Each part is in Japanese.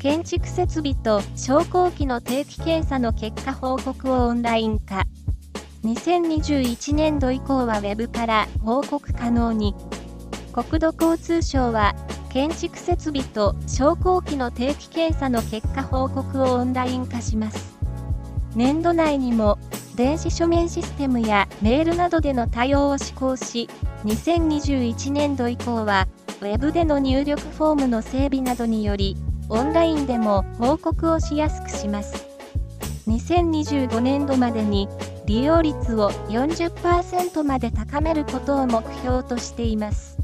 建築設備と昇降機の定期検査の結果報告をオンライン化。2021年度以降は Web から報告可能に。国土交通省は、建築設備と昇降機の定期検査の結果報告をオンライン化します。年度内にも、電子書面システムやメールなどでの対応を施行し、2021年度以降は、Web での入力フォームの整備などにより、オンラインでも報告をしやすくします。2025年度までに利用率を40%まで高めることを目標としています。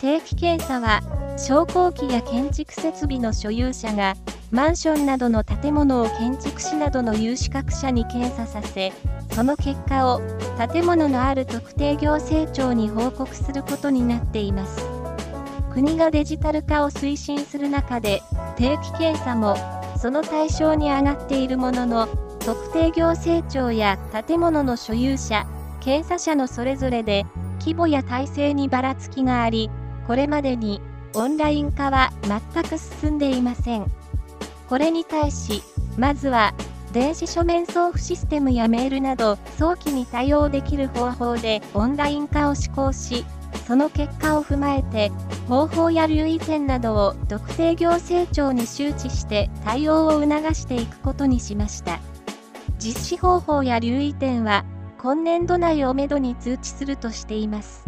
定期検査は、昇降機や建築設備の所有者が、マンションなどの建物を建築士などの有資格者に検査させ、その結果を建物のある特定行政庁に報告することになっています。国がデジタル化を推進する中で、定期検査もその対象に上がっているものの、特定行政庁や建物の所有者、検査者のそれぞれで、規模や体制にばらつきがあり、これまでにオンライン化は全く進んでいません。これに対し、まずは、電子書面送付システムやメールなど早期に対応できる方法でオンライン化を施行し、その結果を踏まえて、方法や留意点などを特定行政庁に周知して対応を促していくことにしました。実施方法や留意点は、今年度内をめどに通知するとしています。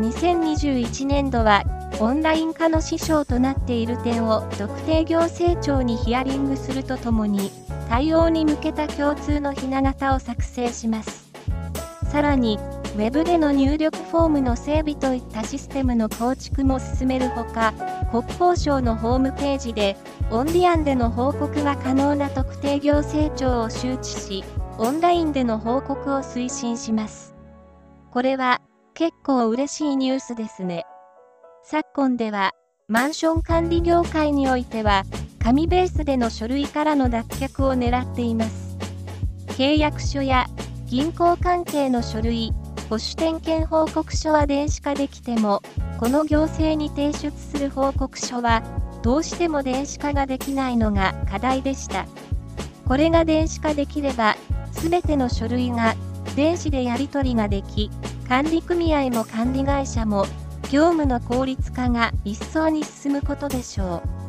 2021年度は、オンライン化の支障となっている点を特定行政庁にヒアリングするとともに、対応に向けた共通のひな形を作成します。さらに、Web での入力フォームの整備といったシステムの構築も進めるほか、国交省のホームページで、オンリアンでの報告が可能な特定行政庁を周知し、オンラインでの報告を推進します。これは、結構嬉しいニュースですね。昨今では、マンション管理業界においては、紙ベースでの書類からの脱却を狙っています。契約書や銀行関係の書類、保守点検報告書は電子化できても、この行政に提出する報告書は、どうしても電子化ができないのが課題でした。これが電子化できれば、すべての書類が電子でやり取りができ、管理組合も管理会社も、業務の効率化が一層に進むことでしょう。